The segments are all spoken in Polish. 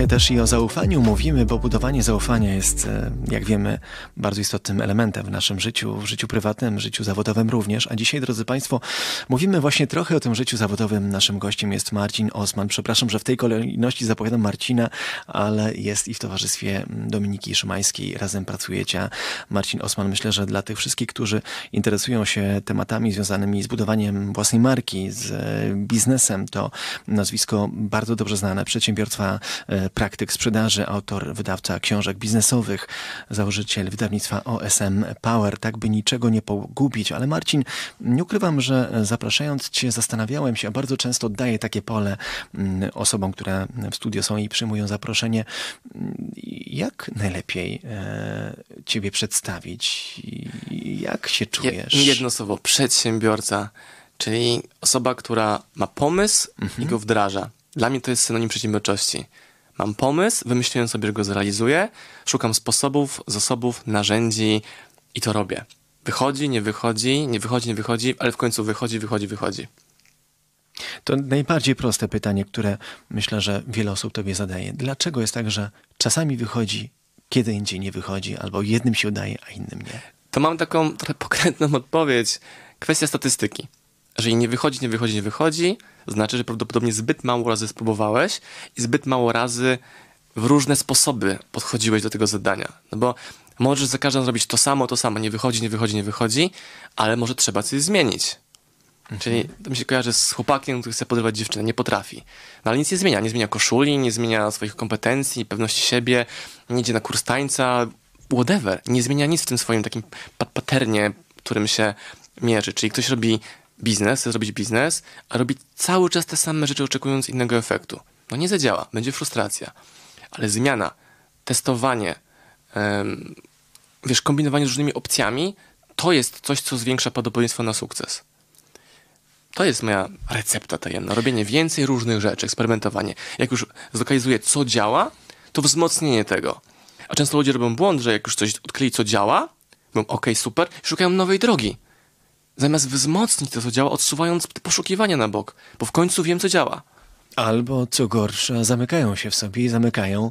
Dzisiaj też i o zaufaniu mówimy, bo budowanie zaufania jest, e, jak wiemy, bardzo istotnym elementem w naszym życiu, w życiu prywatnym, w życiu zawodowym również. A dzisiaj, drodzy Państwo, mówimy właśnie trochę o tym życiu zawodowym. Naszym gościem jest Marcin Osman. Przepraszam, że w tej kolejności zapowiadam Marcina, ale jest i w towarzystwie Dominiki Szymańskiej. Razem pracujecie. Marcin Osman, myślę, że dla tych wszystkich, którzy interesują się tematami związanymi z budowaniem własnej marki, z e, biznesem, to nazwisko bardzo dobrze znane. Przedsiębiorstwa e, praktyk sprzedaży, autor, wydawca książek biznesowych, założyciel wydawnictwa OSM Power, tak by niczego nie pogubić. Ale Marcin, nie ukrywam, że zapraszając Cię zastanawiałem się, a bardzo często daję takie pole mm, osobom, które w studio są i przyjmują zaproszenie, jak najlepiej e, Ciebie przedstawić? Jak się czujesz? Jedno słowo, przedsiębiorca, czyli osoba, która ma pomysł mhm. i go wdraża. Dla mnie to jest synonim przedsiębiorczości. Mam pomysł, wymyśliłem sobie, że go zrealizuję, szukam sposobów, zasobów, narzędzi i to robię. Wychodzi, nie wychodzi, nie wychodzi, nie wychodzi, ale w końcu wychodzi, wychodzi, wychodzi. To najbardziej proste pytanie, które myślę, że wiele osób tobie zadaje. Dlaczego jest tak, że czasami wychodzi, kiedy indziej nie wychodzi, albo jednym się udaje, a innym nie? To mam taką trochę pokrętną odpowiedź. Kwestia statystyki. Jeżeli nie wychodzi, nie wychodzi, nie wychodzi, znaczy, że prawdopodobnie zbyt mało razy spróbowałeś i zbyt mało razy w różne sposoby podchodziłeś do tego zadania. No bo możesz za każdym zrobić to samo, to samo, nie wychodzi, nie wychodzi, nie wychodzi, ale może trzeba coś zmienić. Mhm. Czyli to mi się kojarzy z chłopakiem, który chce podrywać dziewczynę, nie potrafi. No ale nic nie zmienia. Nie zmienia koszuli, nie zmienia swoich kompetencji, pewności siebie, nie idzie na kurs tańca, whatever. Nie zmienia nic w tym swoim takim paternie, którym się mierzy. Czyli ktoś robi biznes, chce zrobić biznes, a robi cały czas te same rzeczy, oczekując innego efektu. No nie zadziała, będzie frustracja. Ale zmiana, testowanie, um, wiesz, kombinowanie z różnymi opcjami, to jest coś, co zwiększa prawdopodobieństwo na sukces. To jest moja recepta tajemna. Robienie więcej różnych rzeczy, eksperymentowanie. Jak już zlokalizuję, co działa, to wzmocnienie tego. A często ludzie robią błąd, że jak już coś odkryli, co działa, mówią, ok, super, szukają nowej drogi zamiast wzmocnić to, co działa, odsuwając te poszukiwania na bok, bo w końcu wiem, co działa. Albo, co gorsza, zamykają się w sobie i zamykają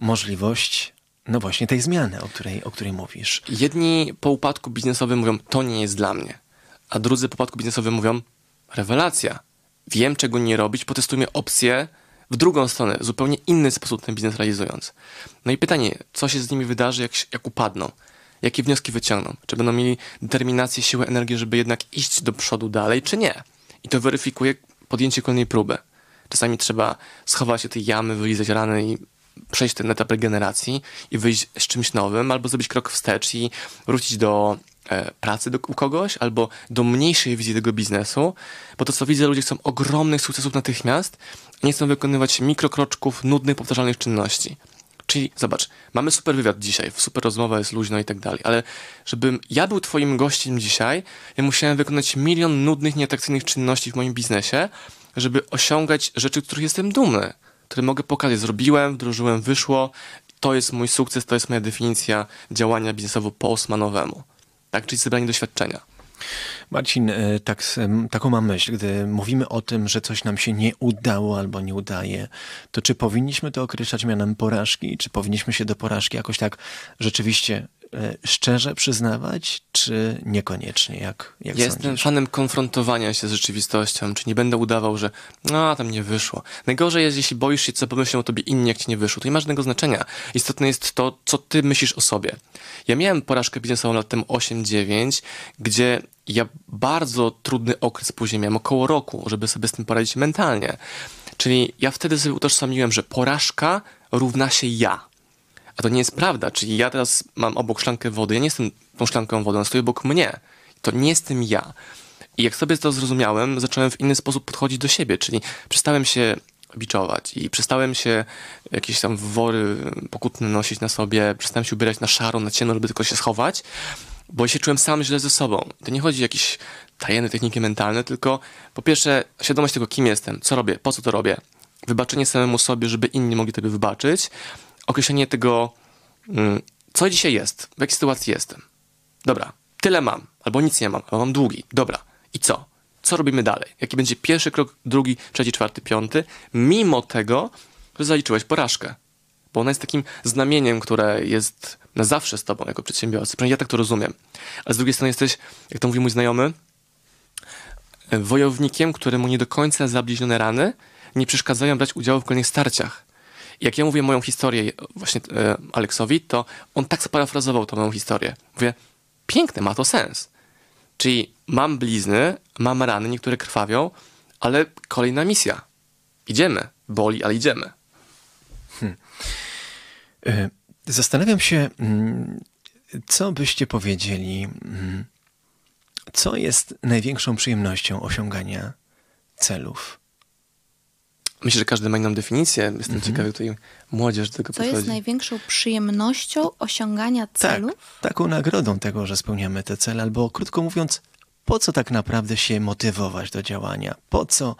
możliwość, no właśnie, tej zmiany, o której, o której mówisz. Jedni po upadku biznesowym mówią, to nie jest dla mnie, a drudzy po upadku biznesowym mówią, rewelacja, wiem, czego nie robić, potestujmy opcje w drugą stronę, zupełnie inny sposób ten biznes realizując. No i pytanie, co się z nimi wydarzy, jak, jak upadną? Jakie wnioski wyciągną. Czy będą mieli determinację, siłę, energię, żeby jednak iść do przodu dalej, czy nie. I to weryfikuje podjęcie kolejnej próby. Czasami trzeba schować się tej jamy, wylizać rany i przejść ten etap regeneracji i wyjść z czymś nowym, albo zrobić krok wstecz i wrócić do e, pracy do, u kogoś, albo do mniejszej wizji tego biznesu, bo to co widzę, ludzie chcą ogromnych sukcesów natychmiast, nie chcą wykonywać mikrokroczków, nudnych, powtarzalnych czynności. Czyli zobacz, mamy super wywiad dzisiaj, super rozmowa jest luźno i tak dalej, ale żebym ja był twoim gościem dzisiaj, ja musiałem wykonać milion nudnych, nieatrakcyjnych czynności w moim biznesie, żeby osiągać rzeczy, których jestem dumny, które mogę pokazać. Zrobiłem, wdrożyłem, wyszło. To jest mój sukces, to jest moja definicja działania biznesowo po Osmanowemu. Tak, czyli zebranie doświadczenia. Marcin, e, tak, taką mam myśl, gdy mówimy o tym, że coś nam się nie udało albo nie udaje, to czy powinniśmy to określać mianem porażki, czy powinniśmy się do porażki jakoś tak rzeczywiście szczerze przyznawać, czy niekoniecznie? Jak, jak Jestem sądzisz? fanem konfrontowania się z rzeczywistością, czy nie będę udawał, że no, tam nie wyszło. Najgorzej jest, jeśli boisz się, co pomyślą o tobie inni, jak ci nie wyszło. To nie ma żadnego znaczenia. Istotne jest to, co ty myślisz o sobie. Ja miałem porażkę biznesową lat temu 8-9, gdzie ja bardzo trudny okres później miałem, około roku, żeby sobie z tym poradzić mentalnie. Czyli ja wtedy sobie utożsamiłem, że porażka równa się ja. A to nie jest prawda, czyli ja teraz mam obok szklankę wody, ja nie jestem tą szklanką wody, ona stoi obok mnie. To nie jestem ja. I jak sobie to zrozumiałem, zacząłem w inny sposób podchodzić do siebie, czyli przestałem się biczować i przestałem się jakieś tam wory pokutne nosić na sobie, przestałem się ubierać na szaro, na ciemno, żeby tylko się schować bo się czułem sam źle ze sobą. To nie chodzi o jakieś tajemne techniki mentalne, tylko po pierwsze świadomość tego, kim jestem, co robię, po co to robię, wybaczenie samemu sobie, żeby inni mogli tobie wybaczyć, określenie tego, mm, co dzisiaj jest, w jakiej sytuacji jestem. Dobra, tyle mam, albo nic nie mam, albo mam długi. Dobra, i co? Co robimy dalej? Jaki będzie pierwszy krok, drugi, trzeci, czwarty, piąty, mimo tego, że zaliczyłeś porażkę. Bo ona jest takim znamieniem, które jest na zawsze z tobą jako przedsiębiorcy. Przynajmniej ja tak to rozumiem. A z drugiej strony jesteś, jak to mówi mój znajomy, wojownikiem, któremu nie do końca zabliźnione rany nie przeszkadzają brać udziału w kolejnych starciach. Jak ja mówię moją historię właśnie e, Aleksowi, to on tak sparafrazował tą moją historię. Mówię, piękne, ma to sens. Czyli mam blizny, mam rany, niektóre krwawią, ale kolejna misja. Idziemy. Boli, ale idziemy. Hmm. Zastanawiam się, mm, co byście powiedzieli, mm, co jest największą przyjemnością osiągania celów? Myślę, że każdy ma inną definicję. Jestem mhm. ciekawy, tutaj młodzież do tego Co podchodzi. jest największą przyjemnością osiągania tak, celów? Tak, taką nagrodą tego, że spełniamy te cele, albo krótko mówiąc, po co tak naprawdę się motywować do działania? Po co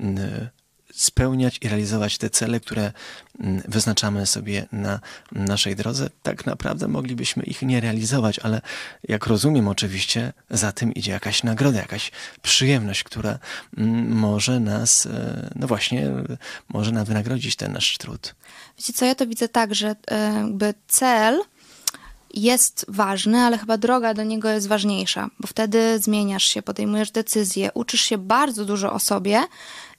y, spełniać i realizować te cele, które mm, wyznaczamy sobie na naszej drodze, tak naprawdę moglibyśmy ich nie realizować, ale jak rozumiem, oczywiście za tym idzie jakaś nagroda, jakaś przyjemność, która mm, może nas, e, no właśnie, może nam wynagrodzić ten nasz trud. Wiecie co, ja to widzę tak, że e, jakby cel jest ważny, ale chyba droga do niego jest ważniejsza, bo wtedy zmieniasz się, podejmujesz decyzje, uczysz się bardzo dużo o sobie,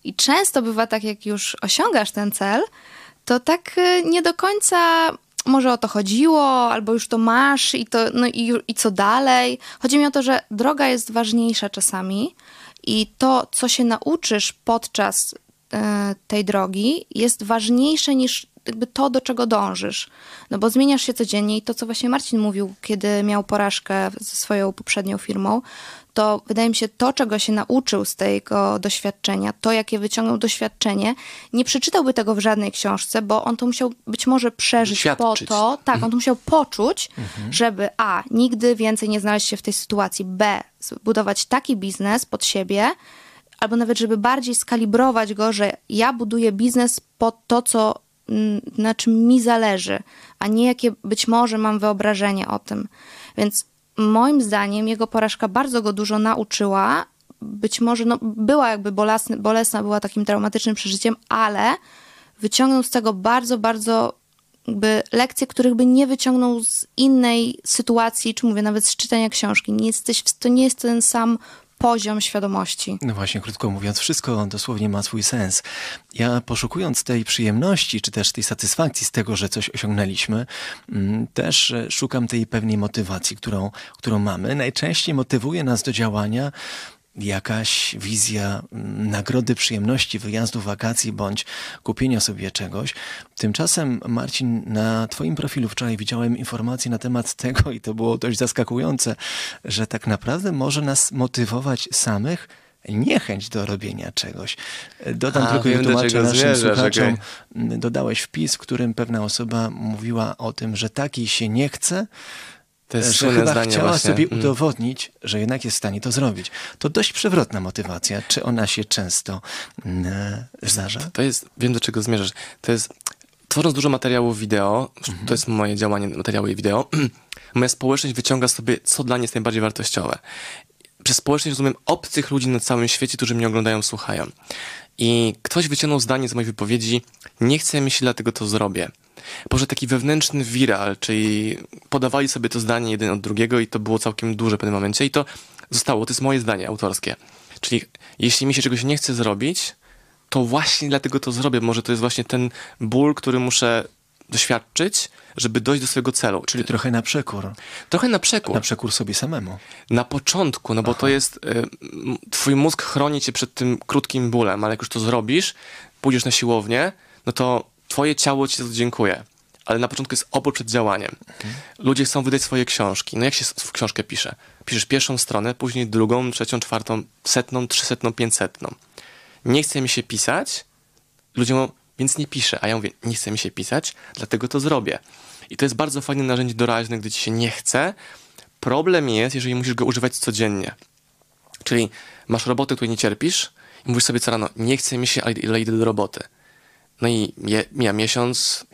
i często bywa tak, jak już osiągasz ten cel, to tak y, nie do końca może o to chodziło, albo już to masz i, to, no i, i co dalej. Chodzi mi o to, że droga jest ważniejsza czasami i to, co się nauczysz podczas y, tej drogi, jest ważniejsze niż jakby to, do czego dążysz. No bo zmieniasz się codziennie i to, co właśnie Marcin mówił, kiedy miał porażkę ze swoją poprzednią firmą, to wydaje mi się, to, czego się nauczył z tego doświadczenia, to, jakie wyciągnął doświadczenie, nie przeczytałby tego w żadnej książce, bo on to musiał być może przeżyć po to, tak, on to musiał poczuć, mhm. żeby a, nigdy więcej nie znaleźć się w tej sytuacji, b, zbudować taki biznes pod siebie, albo nawet, żeby bardziej skalibrować go, że ja buduję biznes pod to, co na czym mi zależy, a nie jakie być może mam wyobrażenie o tym. Więc moim zdaniem jego porażka bardzo go dużo nauczyła. Być może no, była jakby bolesna, bolesna, była takim traumatycznym przeżyciem, ale wyciągnął z tego bardzo, bardzo jakby lekcje, których by nie wyciągnął z innej sytuacji, czy mówię nawet z czytania książki. Nie jesteś, to nie jest ten sam poziom świadomości. No właśnie, krótko mówiąc, wszystko dosłownie ma swój sens. Ja poszukując tej przyjemności, czy też tej satysfakcji z tego, że coś osiągnęliśmy, mm, też e, szukam tej pewnej motywacji, którą, którą mamy. Najczęściej motywuje nas do działania jakaś wizja mm, nagrody przyjemności, wyjazdu, wakacji bądź kupienia sobie czegoś. Tymczasem, Marcin, na Twoim profilu wczoraj widziałem informacje na temat tego, i to było dość zaskakujące, że tak naprawdę może nas motywować samych niechęć do robienia czegoś. Dodam A, tylko i wytłumaczę naszym zmierza, słuchaczom. Okay. Dodałeś wpis, w którym pewna osoba mówiła o tym, że takiej się nie chce, to jest że chyba chciała właśnie. sobie mm. udowodnić, że jednak jest w stanie to zrobić. To dość przewrotna motywacja. Czy ona się często mm, zdarza? To jest, wiem do czego zmierzasz. To jest, tworząc dużo materiałów wideo, mhm. to jest moje działanie, materiały wideo, moja społeczność wyciąga sobie, co dla niej jest najbardziej wartościowe. Przez społeczność rozumiem obcych ludzi na całym świecie, którzy mnie oglądają, słuchają. I ktoś wyciągnął zdanie z mojej wypowiedzi, nie chcę mi się, dlatego to zrobię. Boże, taki wewnętrzny viral, czyli podawali sobie to zdanie jeden od drugiego i to było całkiem duże w pewnym momencie i to zostało, to jest moje zdanie autorskie. Czyli jeśli mi się czegoś nie chce zrobić, to właśnie dlatego to zrobię. Może to jest właśnie ten ból, który muszę doświadczyć, żeby dojść do swojego celu. Czyli trochę na przekór. Trochę na przekór. Na przekór sobie samemu. Na początku, no bo Aha. to jest, y, twój mózg chroni cię przed tym krótkim bólem, ale jak już to zrobisz, pójdziesz na siłownię, no to twoje ciało ci za to dziękuję. Ale na początku jest opór przed działaniem. Mhm. Ludzie chcą wydać swoje książki. No jak się w książkę pisze? Piszesz pierwszą stronę, później drugą, trzecią, czwartą, setną, trzysetną, pięćsetną. Nie chce mi się pisać, ludzie mówią, więc nie piszę. A ja mówię, nie chce mi się pisać, dlatego to zrobię. I to jest bardzo fajne narzędzie doraźne, gdy ci się nie chce, Problem jest, jeżeli musisz go używać codziennie. Czyli masz robotę, której nie cierpisz i mówisz sobie co rano, nie chce mi się, ale idę do roboty. No i mija miesiąc,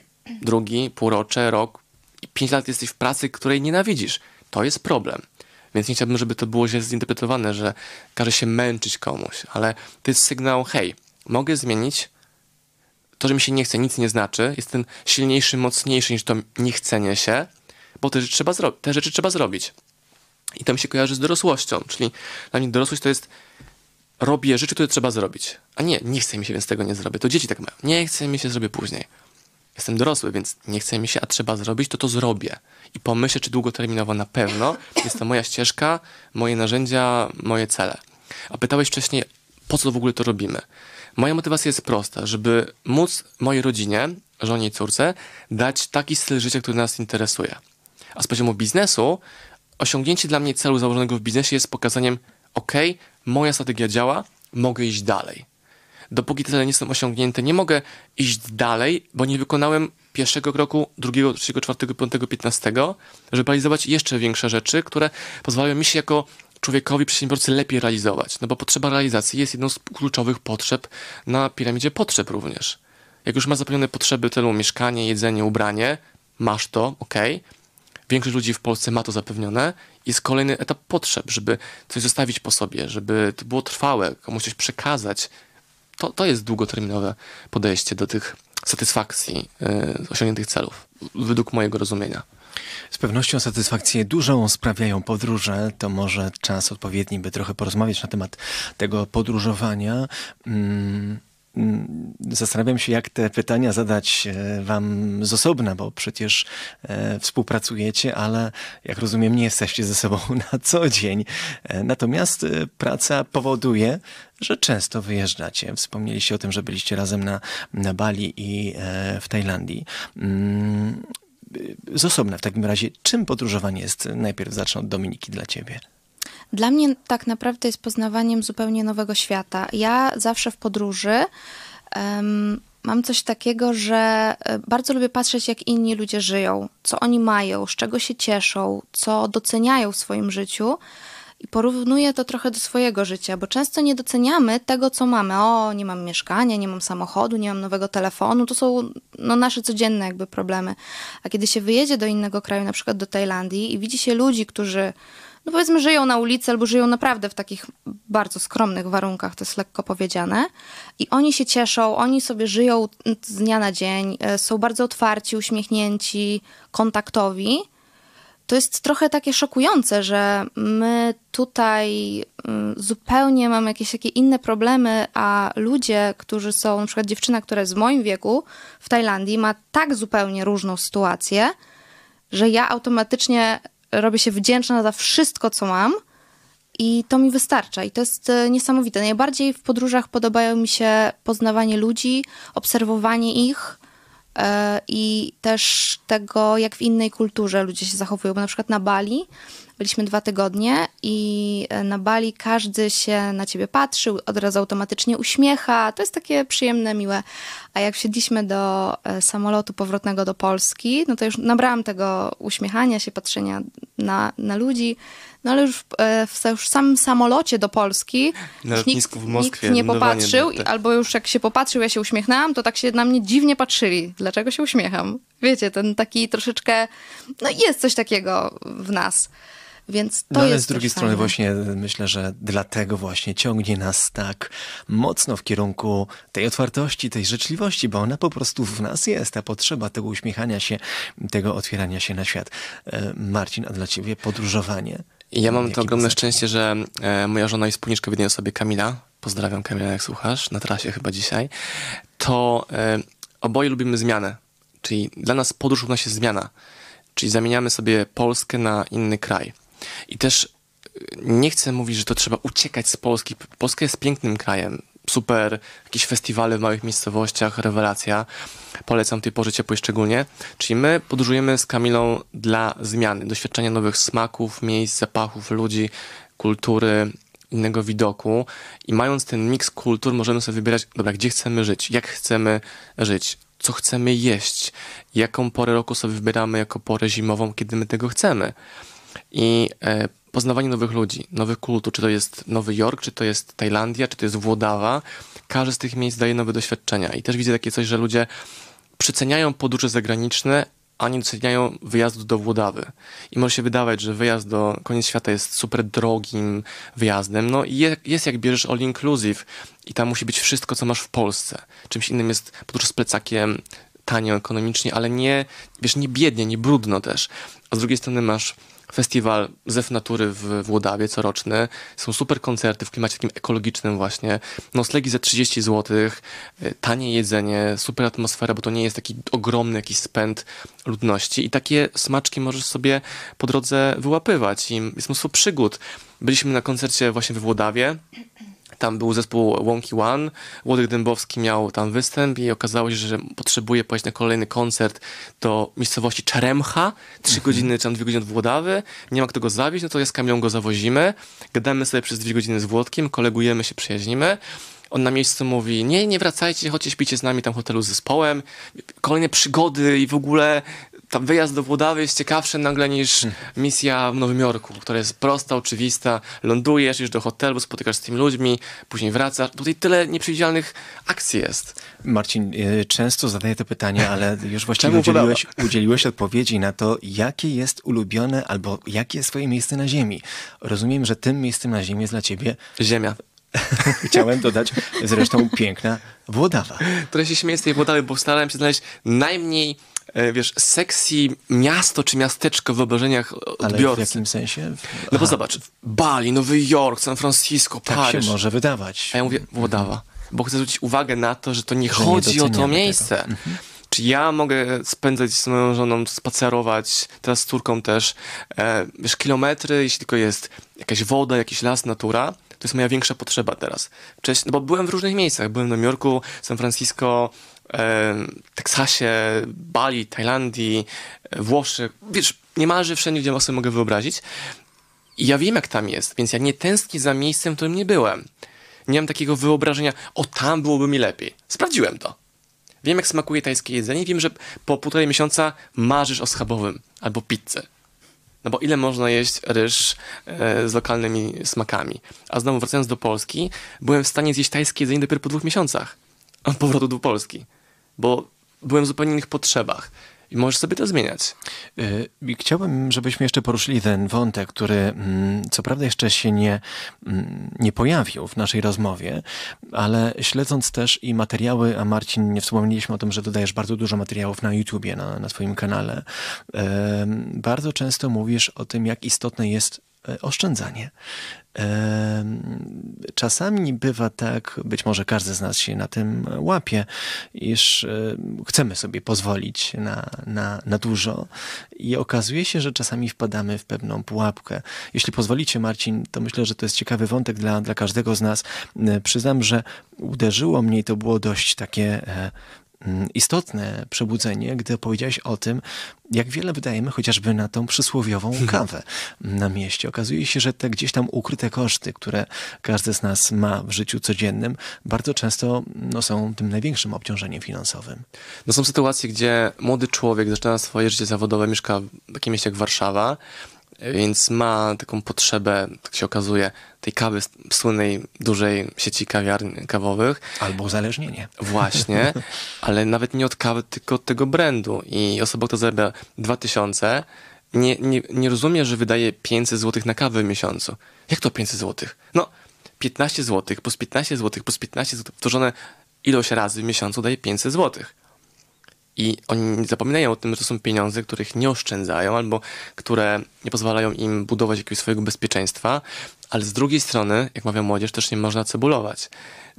drugi, półrocze, rok i pięć lat jesteś w pracy, której nienawidzisz. To jest problem. Więc nie chciałbym, żeby to było źle zinterpretowane, że każe się męczyć komuś, ale to jest sygnał, hej, mogę zmienić, to, że mi się nie chce, nic nie znaczy, jestem silniejszy, mocniejszy niż to niechcenie się, bo te rzeczy trzeba, te rzeczy trzeba zrobić. I to mi się kojarzy z dorosłością, czyli dla mnie dorosłość to jest robię rzeczy, które trzeba zrobić. A nie, nie chce mi się, więc tego nie zrobię. To dzieci tak mają. Nie chce mi się, zrobię później. Jestem dorosły, więc nie chce mi się, a trzeba zrobić, to to zrobię. I pomyślę, czy długoterminowo na pewno jest to moja ścieżka, moje narzędzia, moje cele. A pytałeś wcześniej, po co w ogóle to robimy? Moja motywacja jest prosta, żeby móc mojej rodzinie, żonie i córce, dać taki styl życia, który nas interesuje. A z poziomu biznesu, osiągnięcie dla mnie celu założonego w biznesie jest pokazaniem, ok, moja strategia działa, mogę iść dalej. Dopóki te cele nie są osiągnięte, nie mogę iść dalej, bo nie wykonałem pierwszego kroku, drugiego, trzeciego, czwartego, piątego, piętnastego, żeby realizować jeszcze większe rzeczy, które pozwalają mi się jako człowiekowi, przedsiębiorcy lepiej realizować. No bo potrzeba realizacji jest jedną z kluczowych potrzeb na piramidzie potrzeb również. Jak już masz zapewnione potrzeby tylu mieszkanie, jedzenie, ubranie, masz to, ok. Większość ludzi w Polsce ma to zapewnione. Jest kolejny etap potrzeb, żeby coś zostawić po sobie, żeby to było trwałe, komuś coś przekazać. To, to jest długoterminowe podejście do tych satysfakcji, yy, osiągniętych celów, według mojego rozumienia. Z pewnością satysfakcję dużą sprawiają podróże. To może czas odpowiedni, by trochę porozmawiać na temat tego podróżowania. Mm. Mm zastanawiam się, jak te pytania zadać e, Wam z osobna, bo przecież e, współpracujecie, ale jak rozumiem, nie jesteście ze sobą na co dzień. E, natomiast praca powoduje, że często wyjeżdżacie. Wspomnieliście o tym, że byliście razem na, na Bali i w Tajlandii. Mm, z osobna w takim razie, czym podróżowanie jest? Najpierw zacznę od Dominiki dla ciebie. Dla mnie tak naprawdę jest poznawaniem zupełnie nowego świata. Ja zawsze w podróży um, mam coś takiego, że e, bardzo lubię patrzeć, jak inni ludzie żyją, co oni mają, z czego się cieszą, co doceniają w swoim życiu i porównuję to trochę do swojego życia, bo często nie doceniamy tego, co mamy. O, nie mam mieszkania, nie mam samochodu, nie mam nowego telefonu. To są no, nasze codzienne jakby problemy. A kiedy się wyjedzie do innego kraju, na przykład do Tajlandii i widzi się ludzi, którzy no powiedzmy żyją na ulicy albo żyją naprawdę w takich bardzo skromnych warunkach, to jest lekko powiedziane. I oni się cieszą, oni sobie żyją z dnia na dzień, e, są bardzo otwarci, uśmiechnięci, kontaktowi to jest trochę takie szokujące, że my tutaj mm, zupełnie mamy jakieś takie inne problemy, a ludzie, którzy są, na przykład dziewczyna, która jest w moim wieku w Tajlandii, ma tak zupełnie różną sytuację, że ja automatycznie robię się wdzięczna za wszystko, co mam. I to mi wystarcza, i to jest e, niesamowite. Najbardziej w podróżach podobają mi się poznawanie ludzi, obserwowanie ich, E, i też tego, jak w innej kulturze ludzie się zachowują. Bo na przykład na Bali byliśmy dwa tygodnie i e, na Bali każdy się na ciebie patrzył, od razu automatycznie uśmiecha. To jest takie przyjemne, miłe. A jak wsiedliśmy do e, samolotu powrotnego do Polski, no to już nabrałam tego uśmiechania się, patrzenia na, na ludzi. No ale już w, e, już samym samolocie do Polski na lotnisku nikt, w Moskwie, nikt nie popatrzył, tak. albo już jak się popatrzył, ja się uśmiechnęłam, to tak się na mnie dziwnie patrzyli. Dlaczego się uśmiecham? Wiecie, ten taki troszeczkę, no jest coś takiego w nas. Więc to no, ale jest z drugiej strony fajne. właśnie myślę, że dlatego właśnie ciągnie nas tak mocno w kierunku tej otwartości, tej życzliwości, bo ona po prostu w nas jest, ta potrzeba tego uśmiechania się, tego otwierania się na świat. E, Marcin, a dla ciebie podróżowanie? Ja mam to ogromne szczęście, że e, moja żona i wspólniczka w jednej osobie, Kamila, pozdrawiam Kamila, jak słuchasz, na trasie chyba dzisiaj, to e, oboje lubimy zmianę. Czyli dla nas podróż równa się zmiana. Czyli zamieniamy sobie Polskę na inny kraj. I też e, nie chcę mówić, że to trzeba uciekać z Polski. Polska jest pięknym krajem. Super, jakieś festiwale w małych miejscowościach, rewelacja. Polecam tej porze ciepłej szczególnie. Czyli my podróżujemy z Kamilą dla zmiany, doświadczenia nowych smaków, miejsc, zapachów, ludzi, kultury, innego widoku. I mając ten miks kultur, możemy sobie wybierać, dobra, gdzie chcemy żyć, jak chcemy żyć, co chcemy jeść, jaką porę roku sobie wybieramy jako porę zimową, kiedy my tego chcemy. I e, poznawanie nowych ludzi, nowych kultur, czy to jest Nowy Jork, czy to jest Tajlandia, czy to jest Włodawa. Każdy z tych miejsc daje nowe doświadczenia. I też widzę takie coś, że ludzie przeceniają podróże zagraniczne, a nie doceniają wyjazdu do Włodawy. I może się wydawać, że wyjazd do koniec świata jest super drogim wyjazdem. No i je, jest jak bierzesz all inclusive i tam musi być wszystko, co masz w Polsce. Czymś innym jest podróż z plecakiem, tanio ekonomicznie, ale nie, wiesz, nie biednie, nie brudno też. A z drugiej strony masz festiwal Zew Natury w Włodawie coroczny. Są super koncerty w klimacie takim ekologicznym właśnie. Noclegi za 30 zł, tanie jedzenie, super atmosfera, bo to nie jest taki ogromny jakiś spęd ludności i takie smaczki możesz sobie po drodze wyłapywać i jest mnóstwo przygód. Byliśmy na koncercie właśnie we Włodawie, tam był zespół Wonky One, Włodek Dębowski miał tam występ i okazało się, że potrzebuje pojechać na kolejny koncert do miejscowości Czeremcha, trzy mhm. godziny czy tam dwie godziny od Włodawy, nie ma kto go zawieźć, no to ja z Kamilą go zawozimy, gadamy sobie przez dwie godziny z Włodkiem, kolegujemy się, przyjaźnimy, on na miejscu mówi, nie, nie wracajcie, chodźcie, śpicie z nami tam w hotelu z zespołem, kolejne przygody i w ogóle tam wyjazd do Włodawy jest ciekawszy nagle niż misja w Nowym Jorku, która jest prosta, oczywista. Lądujesz, już do hotelu, spotykasz z tymi ludźmi, później wracasz. Tutaj tyle nieprzewidzialnych akcji jest. Marcin, e, często zadaję to pytanie, ale już właściwie udzieliłeś, udzieliłeś odpowiedzi na to, jakie jest ulubione albo jakie jest twoje miejsce na ziemi. Rozumiem, że tym miejscem na ziemi jest dla ciebie... Ziemia. Chciałem dodać zresztą piękna Włodawa. Trochę się śmieję z tej Włodawy, bo starałem się znaleźć najmniej wiesz, sexy miasto czy miasteczko w wyobrażeniach odbiorcy. Ale w jakim sensie? Aha. No bo zobacz, Bali, Nowy Jork, San Francisco, tak Paryż. Tak się może wydawać. A ja mówię, Włodawa. Bo chcę zwrócić uwagę na to, że to nie że chodzi nie o to miejsce. Mhm. Czy ja mogę spędzać z moją żoną, spacerować, teraz z córką też, e, wiesz, kilometry, jeśli tylko jest jakaś woda, jakiś las, natura, to jest moja większa potrzeba teraz. Wcześniej, no bo byłem w różnych miejscach. Byłem w Nowym Jorku, San Francisco, Teksasie, Bali, Tajlandii, Włoszech, wiesz, niemalże wszędzie, gdzie sobie mogę wyobrazić. I ja wiem, jak tam jest, więc ja nie tęsknię za miejscem, w którym nie byłem. Nie mam takiego wyobrażenia, o tam byłoby mi lepiej. Sprawdziłem to. Wiem, jak smakuje tajskie jedzenie wiem, że po półtorej miesiąca marzysz o schabowym albo pizzę. No bo ile można jeść ryż e, z lokalnymi smakami? A znowu wracając do Polski, byłem w stanie zjeść tajskie jedzenie dopiero po dwóch miesiącach powrotu do Polski bo byłem w zupełnie innych potrzebach. I możesz sobie to zmieniać. Y, chciałbym, żebyśmy jeszcze poruszyli ten wątek, który mm, co prawda jeszcze się nie, mm, nie pojawił w naszej rozmowie, ale śledząc też i materiały, a Marcin, nie wspomnieliśmy o tym, że dodajesz bardzo dużo materiałów na YouTubie, na, na swoim kanale. Bardzo często mówisz o tym, jak istotne jest oszczędzanie. Czasami bywa tak, być może każdy z nas się na tym łapie, iż chcemy sobie pozwolić na, na, na dużo i okazuje się, że czasami wpadamy w pewną pułapkę. Jeśli pozwolicie, Marcin, to myślę, że to jest ciekawy wątek dla, dla każdego z nas. Przyznam, że uderzyło mnie i to było dość takie e, istotne przebudzenie, gdy opowiedziałeś o tym, jak wiele wydajemy chociażby na tą przysłowiową mhm. kawę na mieście. Okazuje się, że te gdzieś tam ukryte koszty, które każdy z nas ma w życiu codziennym, bardzo często no, są tym największym obciążeniem finansowym. No są sytuacje, gdzie młody człowiek zaczyna swoje życie zawodowe, mieszka w takim mieście jak Warszawa, więc ma taką potrzebę, tak się okazuje, tej kawy słynnej, dużej sieci kawiarni kawowych. Albo uzależnienie. Właśnie, ale nawet nie od kawy, tylko od tego brandu. I osoba, która zarabia 2000, nie, nie, nie rozumie, że wydaje 500 zł na kawę w miesiącu. Jak to 500 zł? No, 15 zł plus 15 zł plus 15 zł, powtórzone ilość razy w miesiącu daje 500 złotych. I oni zapominają o tym, że to są pieniądze, których nie oszczędzają albo które nie pozwalają im budować jakiegoś swojego bezpieczeństwa, ale z drugiej strony, jak mawia młodzież, też nie można cebulować.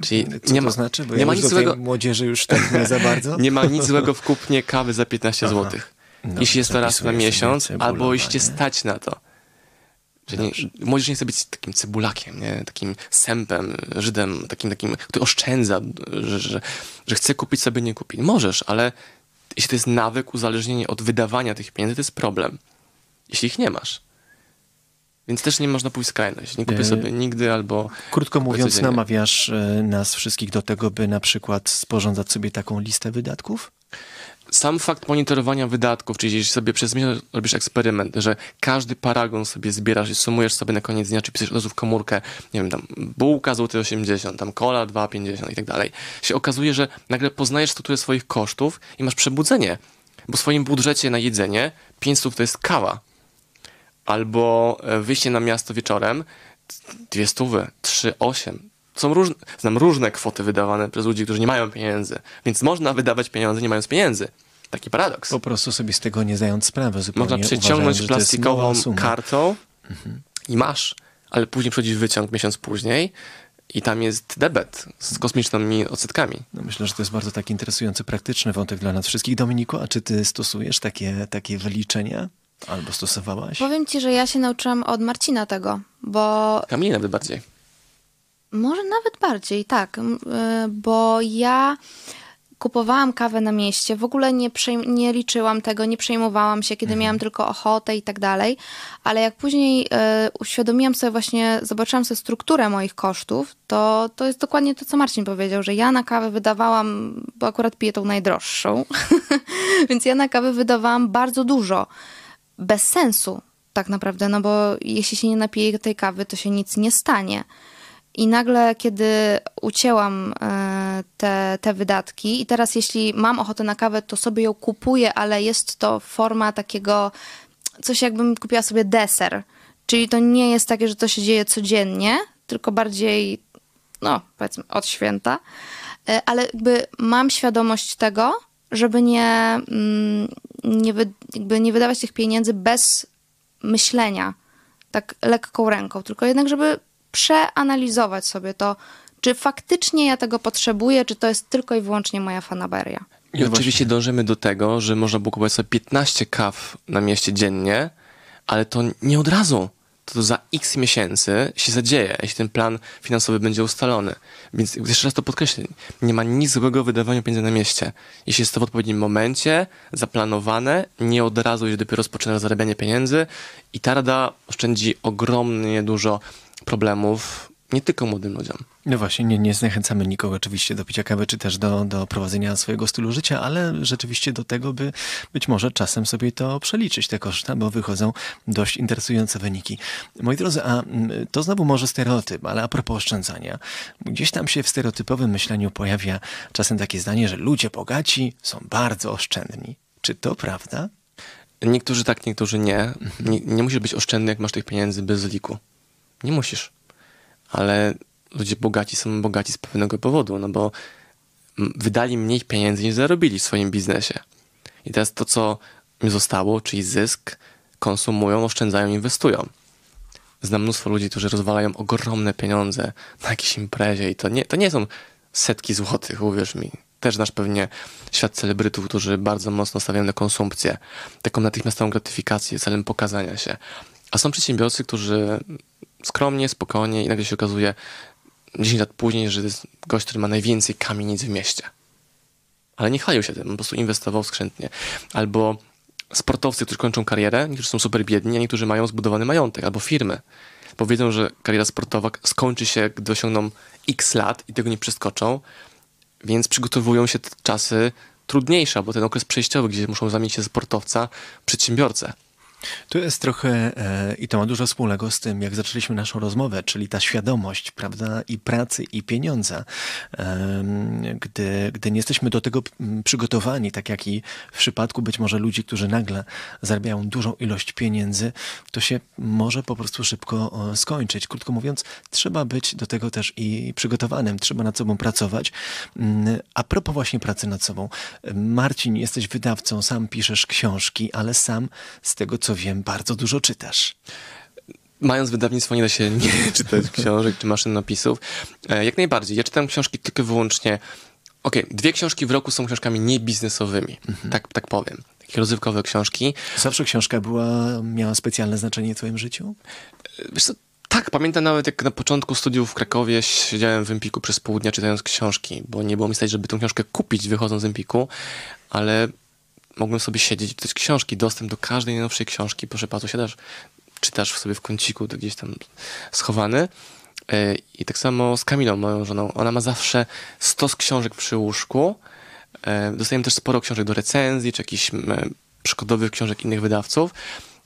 Czyli Co nie ma, to znaczy? Bo nie ja ma nic złego. Młodzieży już tak nie za bardzo. nie ma nic złego w kupnie kawy za 15 zł. No, jeśli jest to raz na miesiąc, albo jeśli stać na to. Że nie, młodzież nie chce być takim cebulakiem, nie? takim sępem, Żydem, takim, takim który oszczędza, że, że, że chce kupić sobie, nie kupić. Możesz, ale jeśli to jest nawyk, uzależnienie od wydawania tych pieniędzy, to jest problem. Jeśli ich nie masz. Więc też nie można pójść skrajność. Nie kupię e, sobie nigdy albo. Krótko mówiąc, codziennie. namawiasz e, nas wszystkich do tego, by na przykład sporządzać sobie taką listę wydatków? Sam fakt monitorowania wydatków, czyli jeśli sobie przez miesiąc robisz eksperyment, że każdy paragon sobie zbierasz i sumujesz sobie na koniec dnia, czy piszesz od razu w komórkę, nie wiem, tam bułka złoty 80, tam kola 2,50 i tak dalej, się okazuje, że nagle poznajesz strukturę swoich kosztów i masz przebudzenie, bo w swoim budżecie na jedzenie 500 to jest kawa, albo e, wyjście na miasto wieczorem, dwie stówy, trzy, osiem. Są różne, znam różne kwoty wydawane przez ludzi, którzy nie mają pieniędzy, więc można wydawać pieniądze nie mając pieniędzy. Taki paradoks. Po prostu sobie z tego nie zdając sprawy zupełnie. Można przeciągnąć uważając, plastikową kartą i masz, ale później przychodzi wyciąg miesiąc później i tam jest debet z kosmicznymi odsetkami. No myślę, że to jest bardzo taki interesujący, praktyczny wątek dla nas wszystkich. Dominiku, a czy ty stosujesz takie, takie wyliczenia? Albo stosowałaś? Powiem ci, że ja się nauczyłam od Marcina tego, bo Kamili nawet bardziej. Może nawet bardziej, tak, y, bo ja kupowałam kawę na mieście, w ogóle nie, przejm- nie liczyłam tego, nie przejmowałam się, kiedy miałam tylko ochotę i tak dalej, ale jak później y, uświadomiłam sobie właśnie, zobaczyłam sobie strukturę moich kosztów, to, to jest dokładnie to, co Marcin powiedział, że ja na kawę wydawałam, bo akurat piję tą najdroższą, więc ja na kawę wydawałam bardzo dużo, bez sensu tak naprawdę, no bo jeśli się nie napiję tej kawy, to się nic nie stanie. I nagle, kiedy ucięłam e, te, te wydatki, i teraz, jeśli mam ochotę na kawę, to sobie ją kupuję, ale jest to forma takiego, coś jakbym kupiła sobie deser. Czyli to nie jest takie, że to się dzieje codziennie, tylko bardziej, no, powiedzmy, od święta. E, Ale jakby mam świadomość tego, żeby nie, mm, nie, jakby nie wydawać tych pieniędzy bez myślenia, tak lekką ręką, tylko jednak, żeby przeanalizować sobie to, czy faktycznie ja tego potrzebuję, czy to jest tylko i wyłącznie moja fanaberia. I No oczywiście dążymy do tego, że można było kupować sobie 15 kaw na mieście dziennie, ale to nie od razu. To za x miesięcy się zadzieje, jeśli ten plan finansowy będzie ustalony. Więc jeszcze raz to podkreślę, nie ma nic złego w wydawaniu pieniędzy na mieście. Jeśli jest to w odpowiednim momencie, zaplanowane, nie od razu, jeśli dopiero rozpoczyna zarabianie pieniędzy i ta rada oszczędzi ogromnie dużo problemów, nie tylko młodym ludziom. No właśnie, nie, nie zniechęcamy nikogo oczywiście do picia kawy, czy też do, do prowadzenia swojego stylu życia, ale rzeczywiście do tego, by być może czasem sobie to przeliczyć, te koszta, bo wychodzą dość interesujące wyniki. Moi drodzy, a mm, to znowu może stereotyp, ale a propos oszczędzania. Gdzieś tam się w stereotypowym myśleniu pojawia czasem takie zdanie, że ludzie bogaci są bardzo oszczędni. Czy to prawda? Niektórzy tak, niektórzy nie. nie. Nie musisz być oszczędny, jak masz tych pieniędzy bez liku. Nie musisz. Ale ludzie bogaci są bogaci z pewnego powodu, no bo wydali mniej pieniędzy niż zarobili w swoim biznesie. I teraz to, co im zostało, czyli zysk, konsumują, oszczędzają, inwestują. Znam mnóstwo ludzi, którzy rozwalają ogromne pieniądze na jakiejś imprezie i to nie, to nie są setki złotych, uwierz mi. Też znasz pewnie świat celebrytów, którzy bardzo mocno stawiają na konsumpcję, taką natychmiastową gratyfikację celem pokazania się. A są przedsiębiorcy, którzy skromnie, spokojnie i nagle się okazuje 10 lat później, że to jest gość, który ma najwięcej kamienic w mieście. Ale nie chwalił się tym, po prostu inwestował skrzętnie. Albo sportowcy, którzy kończą karierę, niektórzy są super biedni, a niektórzy mają zbudowany majątek albo firmy. Bo wiedzą, że kariera sportowa skończy się, gdy osiągną x lat i tego nie przeskoczą, więc przygotowują się te czasy trudniejsze, bo ten okres przejściowy, gdzie muszą zamienić się sportowca w przedsiębiorcę. To jest trochę, e, i to ma dużo wspólnego z tym, jak zaczęliśmy naszą rozmowę, czyli ta świadomość, prawda, i pracy, i pieniądza. Gdy, gdy nie jesteśmy do tego przygotowani, tak jak i w przypadku być może ludzi, którzy nagle zarabiają dużą ilość pieniędzy, to się może po prostu szybko skończyć. Krótko mówiąc, trzeba być do tego też i przygotowanym, trzeba nad sobą pracować. Mm, A propos właśnie pracy nad sobą, Marcin, jesteś wydawcą, sam piszesz książki, ale sam z tego co wiem, bardzo dużo czytasz. Mając wydawnictwo nie da się nie czytać książek czy maszyn napisów. E, Jak najbardziej. Ja czytam książki tylko i wyłącznie... Okej, dwie książki w roku są książkami niebiznesowymi, tak, tak powiem. Takie rozrywkowe książki. Zawsze książka była, miała specjalne znaczenie w twoim życiu? Wiesz co, tak, pamiętam nawet jak na początku studiów w Krakowie siedziałem w Empiku przez pół dnia czytając książki, bo nie było mi stać, żeby tę książkę kupić wychodząc z Empiku, ale mogłem sobie siedzieć i czytać książki, dostęp do każdej najnowszej książki, proszę bardzo, siadasz, czytasz sobie w kąciku, to gdzieś tam schowany. E, I tak samo z Kamilą, moją żoną. Ona ma zawsze stos książek przy łóżku, E, dostajemy też sporo książek do recenzji, czy jakichś przykładowych książek innych wydawców.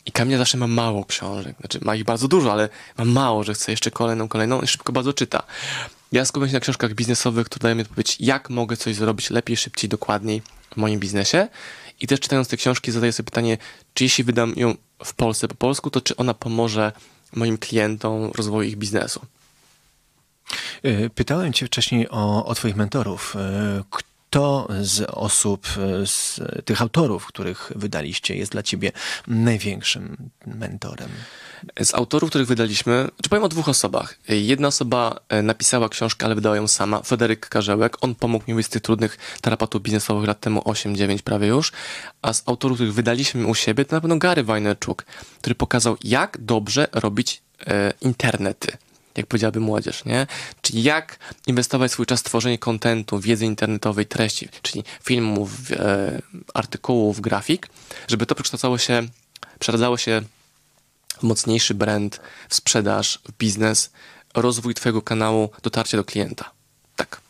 I Kamila zawsze ma mało książek. Znaczy, ma ich bardzo dużo, ale ma mało, że chce jeszcze kolejną, kolejną i szybko bardzo czyta. Ja skupiam się na książkach biznesowych, które dają mi odpowiedź, jak mogę coś zrobić lepiej, szybciej, dokładniej w moim biznesie. I też czytając te książki zadaję sobie pytanie, czy jeśli wydam ją w Polsce po polsku, to czy ona pomoże moim klientom rozwoju ich biznesu. Y, Pytałem cię wcześniej o, o twoich mentorów. Y, Kto z osób, y, z tych autorów, których wydaliście, jest dla ciebie największym mentorem? Z autorów, których wydaliśmy, czy powiem o dwóch osobach. Jedna osoba e, napisała książkę, ale wydała ją sama, Federyk Karzełek. On pomógł mi z tych trudnych tarapatów biznesowych lat temu 8-9 prawie już. A z autorów, których wydaliśmy u siebie, to na pewno Gary Vaynerchuk, który pokazał, jak dobrze robić e, internety jak powiedziałaby młodzież, nie? Czyli jak inwestować swój czas w tworzenie kontentu, wiedzy internetowej, treści, czyli filmów, e, artykułów, grafik, żeby to przekształcało się, przeradzało się w mocniejszy brand, w sprzedaż, w biznes, rozwój twojego kanału, dotarcie do klienta. Tak.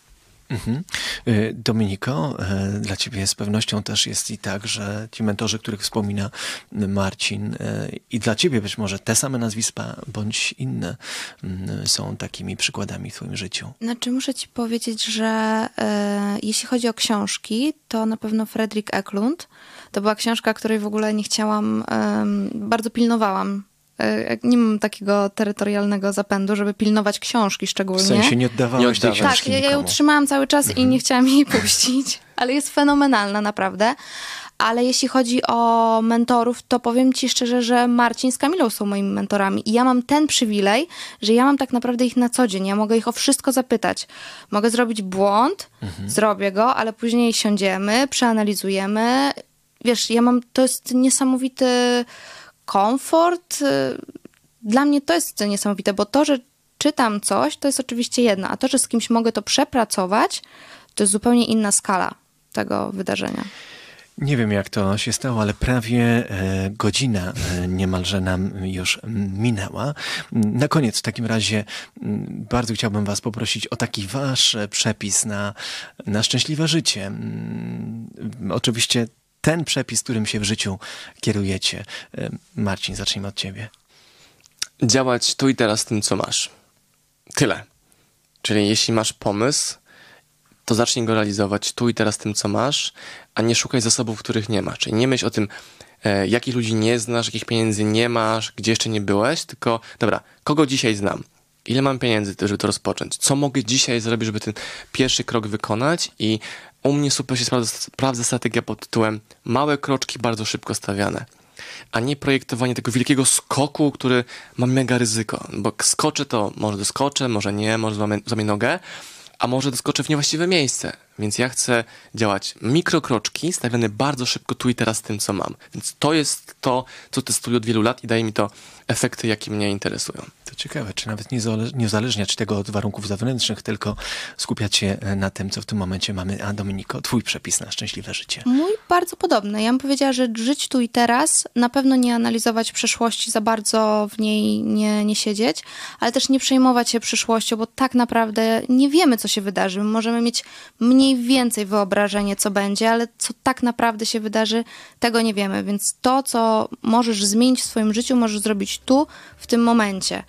Mhm. Y, Dominiko, y, dla ciebie z pewnością też jest i tak, że ci mentorzy, których wspomina Marcin, y, i dla ciebie być może te same nazwiska bądź inne są takimi przykładami w twoim życiu. Znaczy, muszę ci powiedzieć, że e, jeśli chodzi o książki, to na pewno Fredrik Eklund. To była książka, której w ogóle nie chciałam, em, bardzo pilnowałam. E, nie mam takiego terytorialnego zapędu, żeby pilnować książki szczególnie. W sensie nie oddawałeś Nie tej oddawałeś. Tak, książki ja, ja ją trzymałam cały czas i nie chciałam jej puścić, ale jest fenomenalna naprawdę. Ale jeśli chodzi o mentorów, to powiem ci szczerze, że Marcin z Kamilą są moimi mentorami i ja mam ten przywilej, że ja mam tak naprawdę ich na co dzień. Ja mogę ich o wszystko zapytać. Mogę zrobić błąd, zrobię go, ale później siądziemy, przeanalizujemy. Wiesz, ja mam, to jest niesamowity komfort. Dla mnie to jest niesamowite, bo to, że czytam coś, to jest oczywiście jedno, a to, że z kimś mogę to przepracować, to jest zupełnie inna skala tego wydarzenia. Nie wiem, jak to się stało, ale prawie e, godzina e, niemalże nam już minęła. Na koniec w takim razie bardzo chciałbym Was poprosić o taki Wasz przepis na, na szczęśliwe życie. Oczywiście ten przepis, którym się w życiu kierujecie. E, Marcin, zacznijmy od Ciebie. Działać tu i teraz tym, co masz. Tyle. Czyli jeśli masz pomysł, to zacznij go realizować tu i teraz tym, co masz, a nie szukaj zasobów, których nie masz. Czyli nie myśl o tym, e, jakich ludzi nie znasz, jakich pieniędzy nie masz, gdzie jeszcze nie byłeś, tylko dobra, kogo dzisiaj znam? Ile mam pieniędzy, żeby to rozpocząć? Co mogę dzisiaj zrobić, żeby ten pierwszy krok wykonać? I u mnie super się sprawdza, sprawdza strategia pod tytułem małe kroczki bardzo szybko stawiane a nie projektowanie tego wielkiego skoku, który ma mega ryzyko. Bo skoczę to, może doskoczę, może nie, może złamię, złamię nogę, a może doskoczę w niewłaściwe miejsce. Więc ja chcę działać mikrokroczki, stawiane bardzo szybko tu i teraz z tym, co mam. Więc to jest to, co testuję od wielu lat i daje mi to efekty, jakie mnie interesują. To ciekawe, czy nawet nie, zale- nie uzależniać tego od warunków zewnętrznych, tylko skupiać się e, na tym, co w tym momencie mamy. A Dominiko, Twój przepis na szczęśliwe życie. Mój bardzo podobny. Ja bym powiedziała, że żyć tu i teraz, na pewno nie analizować przeszłości, za bardzo w niej nie, nie siedzieć, ale też nie przejmować się przyszłością, bo tak naprawdę nie wiemy, co się wydarzy. My możemy mieć mniej więcej wyobrażenie, co będzie, ale co tak naprawdę się wydarzy, tego nie wiemy. Więc to, co możesz zmienić w swoim życiu, możesz zrobić tu, w tym momencie.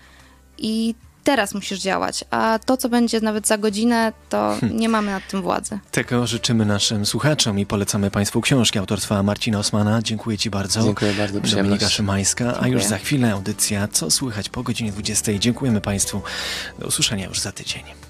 I teraz musisz działać, a to, co będzie nawet za godzinę, to nie mamy nad tym władzy. Tego życzymy naszym słuchaczom i polecamy Państwu książki autorstwa Marcina Osmana. Dziękuję Ci bardzo. Dziękuję bardzo, Dominika. Szymańska, a Dziękuję. już za chwilę audycja Co słychać po godzinie 20. Dziękujemy Państwu. Do usłyszenia już za tydzień.